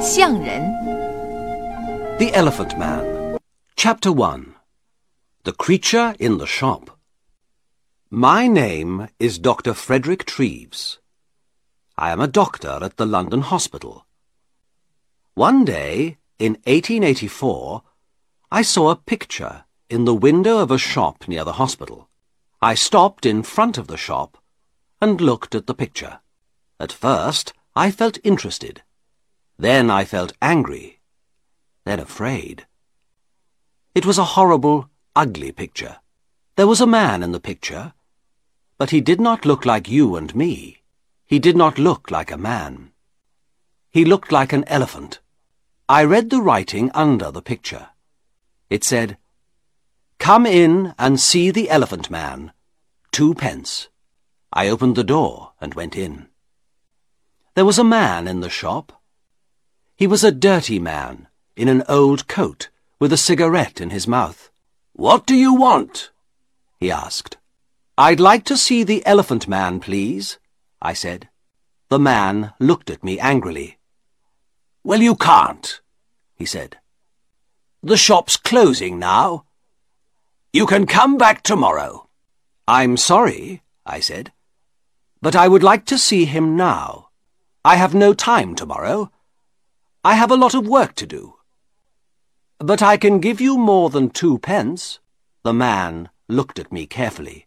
象人 The Elephant Man. Chapter 1 The Creature in the Shop. My name is Dr. Frederick Treves. I am a doctor at the London Hospital. One day, in 1884, I saw a picture in the window of a shop near the hospital. I stopped in front of the shop and looked at the picture. At first, I felt interested. Then I felt angry. Then afraid. It was a horrible, ugly picture. There was a man in the picture, but he did not look like you and me. He did not look like a man. He looked like an elephant. I read the writing under the picture. It said, Come in and see the elephant man. Two pence. I opened the door and went in. There was a man in the shop. He was a dirty man, in an old coat, with a cigarette in his mouth. What do you want? he asked. I'd like to see the elephant man, please, I said. The man looked at me angrily. Well, you can't, he said. The shop's closing now. You can come back tomorrow. I'm sorry, I said, but I would like to see him now. I have no time tomorrow. I have a lot of work to do. But I can give you more than two pence. The man looked at me carefully.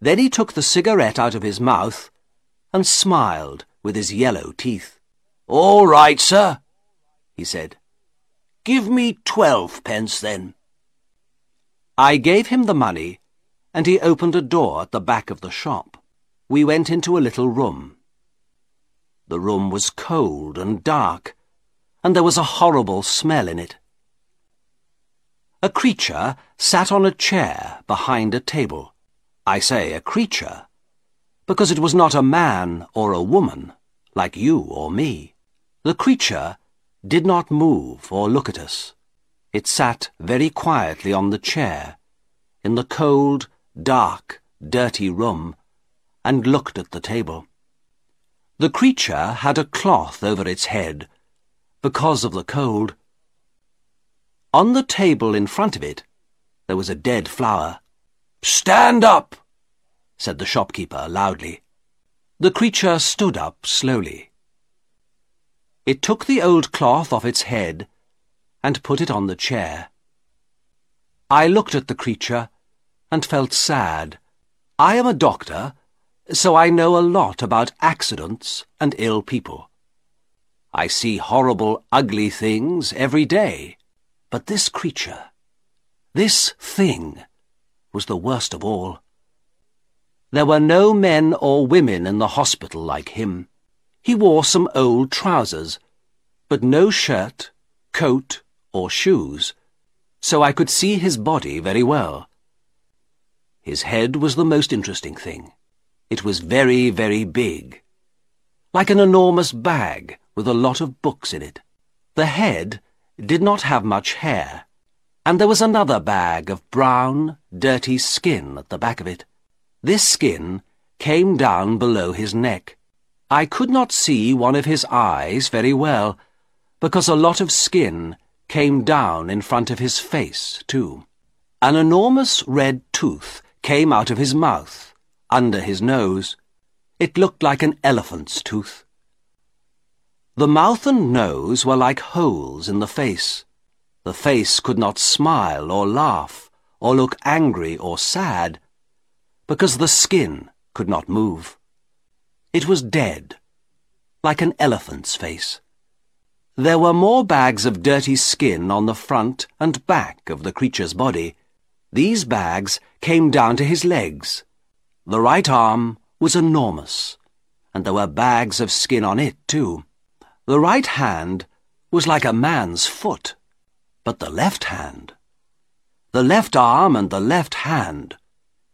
Then he took the cigarette out of his mouth and smiled with his yellow teeth. All right, sir, he said. Give me twelve pence, then. I gave him the money, and he opened a door at the back of the shop. We went into a little room. The room was cold and dark, and there was a horrible smell in it. A creature sat on a chair behind a table. I say a creature, because it was not a man or a woman, like you or me. The creature did not move or look at us. It sat very quietly on the chair, in the cold, dark, dirty room, and looked at the table. The creature had a cloth over its head because of the cold. On the table in front of it, there was a dead flower. Stand up, said the shopkeeper loudly. The creature stood up slowly. It took the old cloth off its head and put it on the chair. I looked at the creature and felt sad. I am a doctor so I know a lot about accidents and ill people. I see horrible, ugly things every day, but this creature, this thing, was the worst of all. There were no men or women in the hospital like him. He wore some old trousers, but no shirt, coat, or shoes, so I could see his body very well. His head was the most interesting thing. It was very, very big, like an enormous bag with a lot of books in it. The head did not have much hair, and there was another bag of brown, dirty skin at the back of it. This skin came down below his neck. I could not see one of his eyes very well, because a lot of skin came down in front of his face, too. An enormous red tooth came out of his mouth under his nose. It looked like an elephant's tooth. The mouth and nose were like holes in the face. The face could not smile or laugh or look angry or sad because the skin could not move. It was dead, like an elephant's face. There were more bags of dirty skin on the front and back of the creature's body. These bags came down to his legs the right arm was enormous, and there were bags of skin on it, too. The right hand was like a man's foot, but the left hand, the left arm and the left hand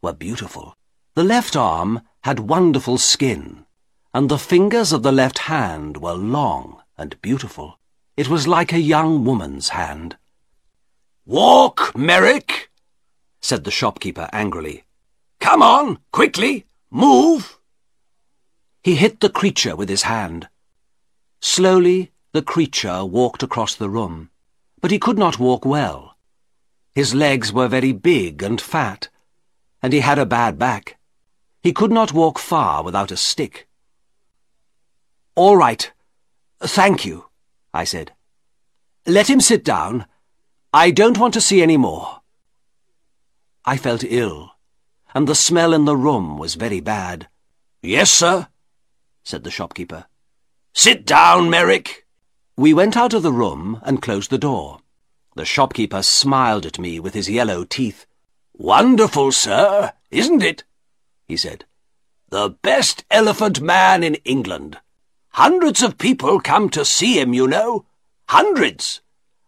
were beautiful. The left arm had wonderful skin, and the fingers of the left hand were long and beautiful. It was like a young woman's hand. Walk, Merrick, said the shopkeeper angrily. Come on, quickly, move! He hit the creature with his hand. Slowly The creature walked across the room, but he could not walk well. His legs were very big and fat, and he had a bad back. He could not walk far without a stick. All right. Thank you, I said. Let him sit down. I don't want to see any more. I felt ill, and the smell in the room was very bad. Yes, sir, said the shopkeeper. Sit down, Merrick. We went out of the room and closed the door. The shopkeeper smiled at me with his yellow teeth. Wonderful, sir, isn't it? he said. The best elephant man in England. Hundreds of people come to see him, you know. Hundreds.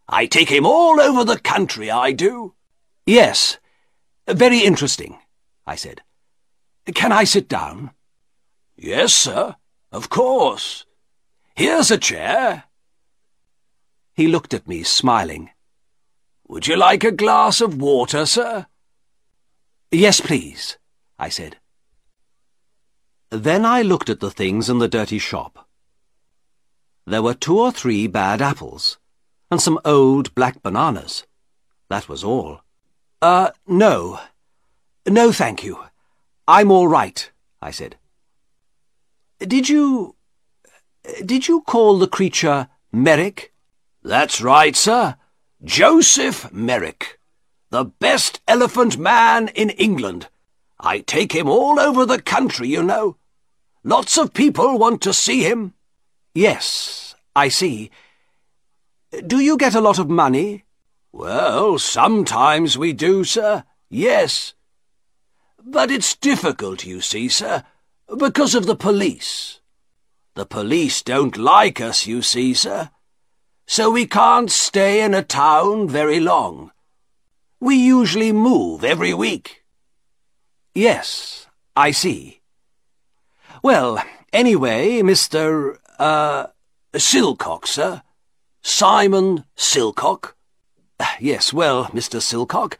I take him all over the country, I do. Yes, very interesting, I said. Can I sit down? Yes, sir, of course. Here's a chair. He looked at me, smiling. Would you like a glass of water, sir? Yes, please, I said. Then I looked at the things in the dirty shop. There were two or three bad apples, and some old black bananas. That was all. Uh, no. No, thank you. I'm all right, I said. Did you... Did you call the creature Merrick? That's right, sir. Joseph Merrick. The best elephant man in England. I take him all over the country, you know. Lots of people want to see him. Yes, I see. Do you get a lot of money? Well, sometimes we do, sir. Yes. But it's difficult, you see, sir, because of the police. The police don't like us, you see, sir. So we can't stay in a town very long. We usually move every week. Yes, I see. Well, anyway, Mr. uh Silcock, sir. Simon Silcock. Yes, well, Mr. Silcock,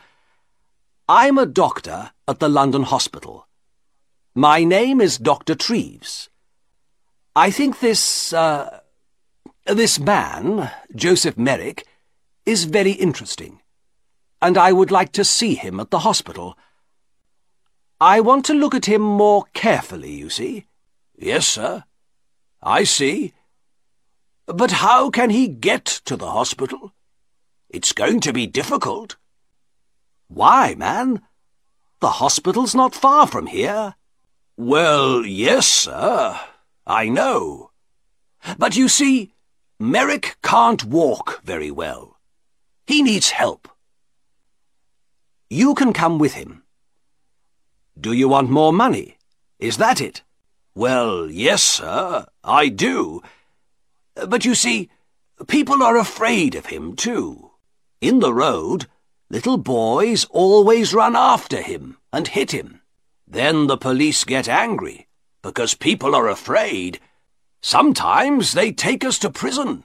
I'm a doctor at the London Hospital. My name is Dr. Treves. I think this, uh, this man, Joseph Merrick, is very interesting, and I would like to see him at the hospital. I want to look at him more carefully, you see. Yes, sir. I see. But how can he get to the hospital? It's going to be difficult. Why, man? The hospital's not far from here. Well, yes, sir. I know. But you see, Merrick can't walk very well. He needs help. You can come with him. Do you want more money? Is that it? Well, yes, sir, I do. But you see, people are afraid of him, too. In the road, little boys always run after him and hit him. Then the police get angry, because people are afraid. Sometimes they take us to prison.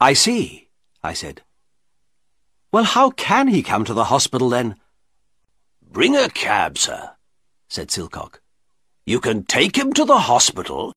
I see, I said. Well, how can he come to the hospital, then? Bring a cab, sir, said Silcock. You can take him to the hospital